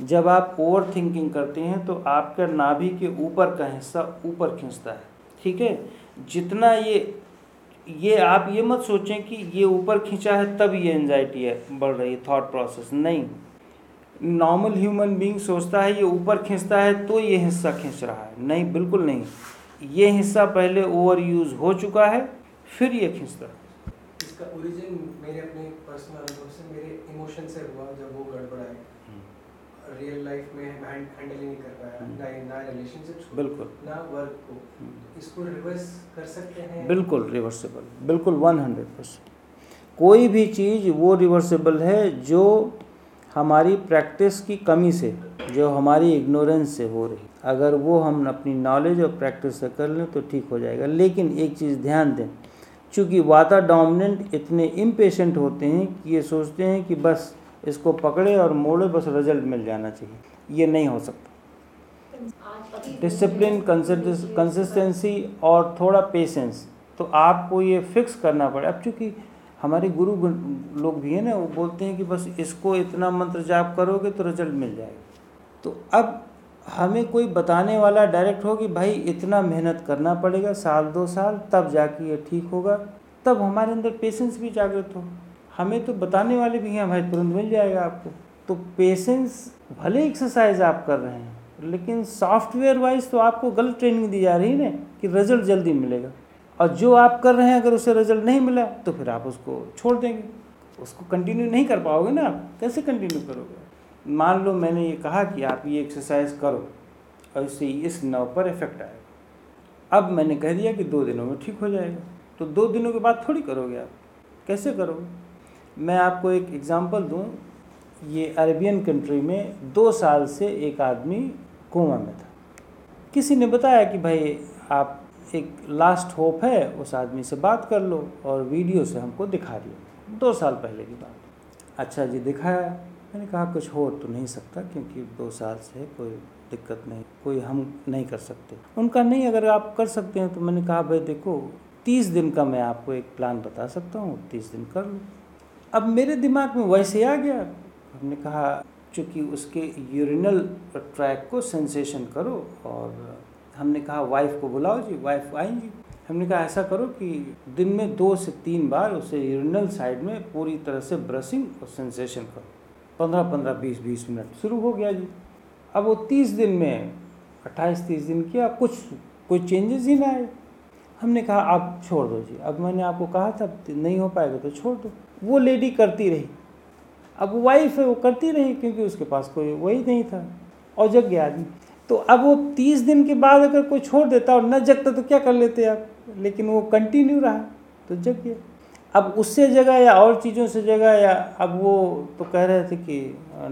जब आप over thinking करते हैं तो आपका नाभि के ऊपर का हिस्सा ऊपर खींचता है। ठीक है? जितना ये ये आप ये मत सोचें कि ये ऊपर खींचा है तब ये एनजाइटी है बढ़ रही है थॉट प्रोसेस नहीं। नॉर्मल ह्यूमन बीइंग सोचता है ये ऊपर खींचता है तो ये हिस्सा खींच रहा है। नहीं बिल्कुल नहीं। ये हिस्सा पहले ओवर यूज़ हो चुका है फिर ये खींचता है। इसका ओरिजिन मेरे अपने पर्सनल अनुभव से मेरे इमोशन से हुआ जब वो गड़बड़ाए रियल लाइफ में हैंडल ही नहीं कर पाया। हम्म। ना ना रिलेशनशिप बिल्कुल। ना वर्क को। इसको रिवर्स कर सकते हैं? बिल्कुल रिवर्सेबल बिल्कुल वन हंड्रेड परसेंट कोई भी चीज़ वो रिवर्सेबल है जो हमारी प्रैक्टिस की कमी से जो हमारी इग्नोरेंस से हो रही। अगर वो हम अपनी नॉलेज और प्रैक्टिस से कर लें तो ठीक हो जाएगा। लेकिन एक चीज़ ध्यान दें चूँकि वाता डोमिनेंट इतने इम्पेशेंट होते हैं कि ये सोचते हैं कि बस इसको पकड़े और मोड़े बस रिज़ल्ट मिल जाना चाहिए। ये नहीं हो सकता। डिसिप्लिन कंसिस्टेंसी और थोड़ा पेशेंस तो आपको ये फिक्स करना पड़े। अब चूँकि हमारे गुरु लोग भी हैं ना, वो बोलते हैं कि बस इसको इतना मंत्र जाप करोगे तो रिज़ल्ट मिल जाएगा। तो अब हमें कोई बताने वाला डायरेक्ट हो कि भाई इतना मेहनत करना पड़ेगा, साल दो साल, तब जाके ये ठीक होगा। तब हमारे अंदर पेशेंस भी जागृत हो। हमें तो बताने वाले भी हैं भाई, तुरंत मिल जाएगा आपको। तो पेशेंस भले एक्सरसाइज आप कर रहे हैं, लेकिन सॉफ्टवेयर वाइज तो आपको गलत ट्रेनिंग दी जा रही है ना, कि रिज़ल्ट जल्दी मिलेगा। और जो आप कर रहे हैं, अगर उसे रिज़ल्ट नहीं मिला तो फिर आप उसको छोड़ देंगे। उसको कंटिन्यू नहीं कर पाओगे ना आप। कैसे कंटिन्यू करोगे? मान लो मैंने ये कहा कि आप ये एक्सरसाइज करो, और इससे इस नव पर इफ़ेक्ट आएगा। अब मैंने कह दिया कि दो दिनों में ठीक हो जाएगा। तो दो दिनों के बाद थोड़ी करोगे आप। कैसे करोगे? मैं आपको एक एग्ज़ाम्पल दूँ। ये अरेबियन कंट्री में दो साल से एक आदमी कोमा में था। किसी ने बताया कि भाई, आप एक लास्ट होप है, उस आदमी से बात कर लो और वीडियो से हमको दिखा दिया। दो साल पहले की बात। अच्छा जी, दिखाया। मैंने कहा, कुछ हो तो नहीं सकता, क्योंकि दो साल से कोई दिक्कत नहीं, कोई हम नहीं कर सकते। उनका, नहीं, अगर आप कर सकते हैं तो मैंने कहा, भाई देखो, तीस दिन का मैं आपको एक प्लान बता सकता हूँ, तीस दिन कर लो। अब मेरे दिमाग में वैसे आ गया। हमने कहा, चूँकि उसके यूरिनल ट्रैक को सेंसेशन करो और हमने कहा वाइफ को बुलाओ जी वाइफ आएँगी। हमने कहा, ऐसा करो कि दिन में दो से तीन बार उसे यूरिनल साइड में पूरी तरह से ब्रशिंग और सेंसेशन करो। पंद्रह पंद्रह, बीस बीस मिनट शुरू हो गया जी। अब वो तीस दिन में, अट्ठाईस, तीस दिन किया, कुछ, कोई चेंजेस ही ना आए। हमने कहा, आप छोड़ दो जी। अब मैंने आपको कहा था, नहीं हो पाएगा तो छोड़ दो। वो लेडी करती रही। अब वाइफ है, वो करती रही क्योंकि उसके पास कोई वही नहीं था और जग गया आदमी। तो अब वो तीस दिन के बाद अगर कोई छोड़ देता और न जगता तो क्या कर लेते आप? लेकिन वो कंटिन्यू रहा तो जग गया अब उससे जगह या और चीज़ों से जगह या अब वो तो कह रहे थे कि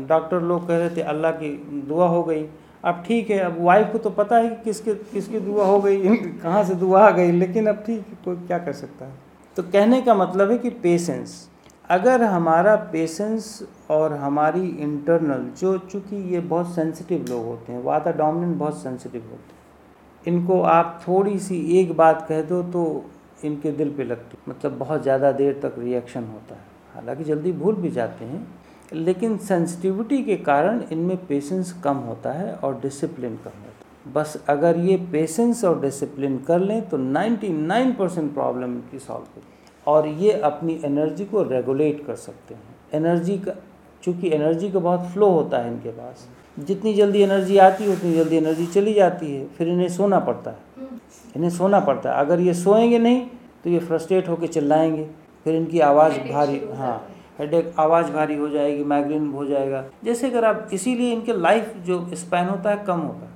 डॉक्टर लोग कह रहे थे, अल्लाह की दुआ हो गई। अब ठीक है, अब वाइफ को तो पता है कि किसके, किसकी दुआ हो गई कहाँ से दुआ आ गई, लेकिन अब ठीक है, कोई क्या कर सकता है? तो कहने का मतलब है कि पेशेंस अगर हमारा पेशेंस और हमारी इंटरनल जो चूँकि ये बहुत सेंसिटिव लोग होते हैं वाता डोमिनेंट बहुत सेंसिटिव होते हैं। इनको आप थोड़ी सी एक बात कह दो तो इनके दिल पे लगती मतलब बहुत ज़्यादा देर तक रिएक्शन होता है। हालाँकि जल्दी भूल भी जाते हैं, लेकिन सेंसिटिविटी के कारण इनमें पेशेंस कम होता है और डिसिप्लिन कम होता है। बस अगर ये पेशेंस और डिसिप्लिन कर लें तो 99 परसेंट प्रॉब्लम इनकी सॉल्व होगी और ये अपनी एनर्जी को रेगुलेट कर सकते हैं। एनर्जी का चूँकि एनर्जी का बहुत फ्लो होता है इनके पास जितनी जल्दी एनर्जी आती है उतनी जल्दी एनर्जी चली जाती है फिर इन्हें सोना पड़ता है। इन्हें सोना पड़ता है। अगर ये सोएँगे नहीं तो ये फ्रस्ट्रेट होकर चिल्लाएँगे फिर इनकी आवाज़ भारी हाँ हेडेक आवाज़ भारी हो जाएगी माइग्रेन हो जाएगा। जैसे अगर आप इसीलिए इनके लाइफ जो स्पैन होता है कम होता है।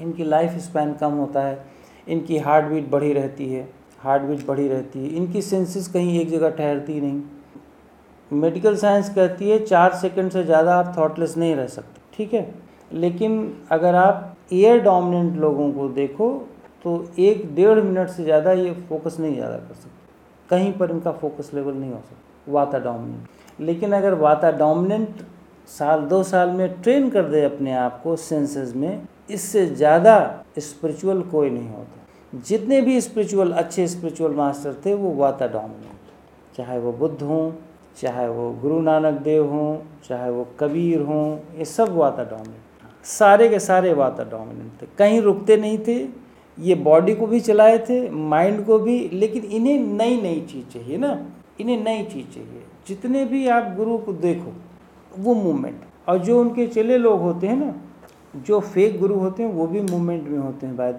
इनकी लाइफ स्पैन कम होता है इनकी हार्ट बीट बढ़ी रहती है। हार्ट बीट बढ़ी रहती है, इनकी सेंसेस कहीं एक जगह ठहरती नहीं। मेडिकल साइंस कहती है, चार सेकंड से ज़्यादा आप थॉटलेस नहीं रह सकते, ठीक है? लेकिन अगर आप एयर डोमिनेंट लोगों को देखो तो एक डेढ़ मिनट से ज़्यादा ये फोकस नहीं ज़्यादा कर सकते। कहीं पर इनका फोकस लेवल नहीं हो सकता, वाता डोमिनेंट। लेकिन अगर वाता डोमिनेंट साल, दो साल में ट्रेन कर दे अपने आप को सेंसेस में, इससे ज़्यादा स्पिरिचुअल कोई नहीं होता। जितने भी स्पिरिचुअल अच्छे स्पिरिचुअल मास्टर थे, वो वाता डोमिनेंट चाहे वो बुद्ध हों, चाहे वो गुरु नानक देव हों, चाहे वो कबीर हों, ये सब वाता डोमिनेंट सारे के वाता वाता डोमिनेंट थे। कहीं रुकते नहीं थे, ये बॉडी को भी चलाए थे माइंड को भी, लेकिन इन्हें नई नई चीज़ चाहिए ना। इन्हें नई चीज़ चाहिए। जितने भी आप गुरु को देखो, वो मूवमेंट और जो उनके चले लोग होते हैं ना, जो फेक गुरु होते हैं, वो भी मूवमेंट में होते हैं बाय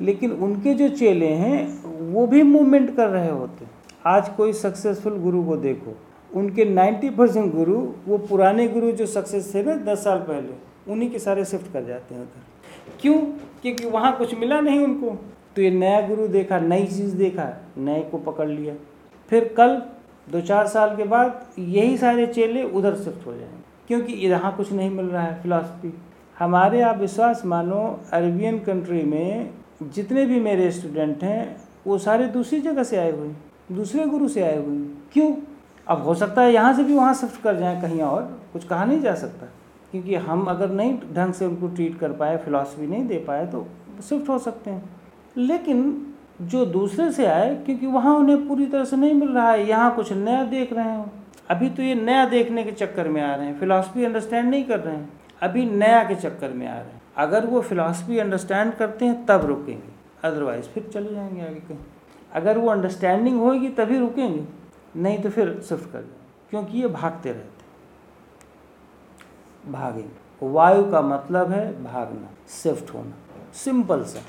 लेकिन उनके जो चेले हैं, वो भी मूवमेंट कर रहे होते। आज कोई सक्सेसफुल गुरु को देखो। उनके 90 परसेंट गुरु, वो पुराने गुरु जो सक्सेस थे ना, दस साल पहले, उन्हीं के सारे शिफ्ट कर जाते हैं उधर। क्यों? क्योंकि वहाँ कुछ मिला नहीं उनको। तो ये नया गुरु देखा, नई चीज़ देखा, नए को पकड़ लिया। फिर कल दो चार साल के बाद, यही सारे चेले उधर शिफ्ट हो जाएँगे। क्योंकि यहाँ कुछ नहीं मिल रहा है फिलासफी हमारे आप विश्वास मानो अरबियन कंट्री में जितने भी मेरे स्टूडेंट हैं, वो सारे दूसरी जगह से आए हुए हैं, दूसरे गुरु से आए हुए हैं। क्यों? अब हो सकता है यहाँ से भी वहाँ शिफ्ट कर जाएँ कहीं और, कुछ कहा नहीं जा सकता। क्योंकि हम अगर नहीं ढंग से उनको ट्रीट कर पाए फिलासफी नहीं दे पाए तो शिफ्ट हो सकते हैं। लेकिन जो दूसरे से आए, क्योंकि वहाँ उन्हें पूरी तरह से नहीं मिल रहा है, यहाँ कुछ नया देख रहे हैं। अभी तो ये नया देखने के चक्कर में आ रहे हैं फिलासफी अंडरस्टैंड नहीं कर रहे हैं। अभी नया के चक्कर में आ रहे हैं। अगर वो फिलासफी अंडरस्टैंड करते हैं, तब रुकेंगे। अदरवाइज़ फिर चले जाएँगे आगे कहीं। अगर वो अंडरस्टैंडिंग होगी तभी रुकेंगे। नहीं तो फिर शिफ्ट कर जाएँगे क्योंकि ये भागते रहते भागेंगे। वायु का मतलब है भागना शिफ्ट होना। सिंपल सा।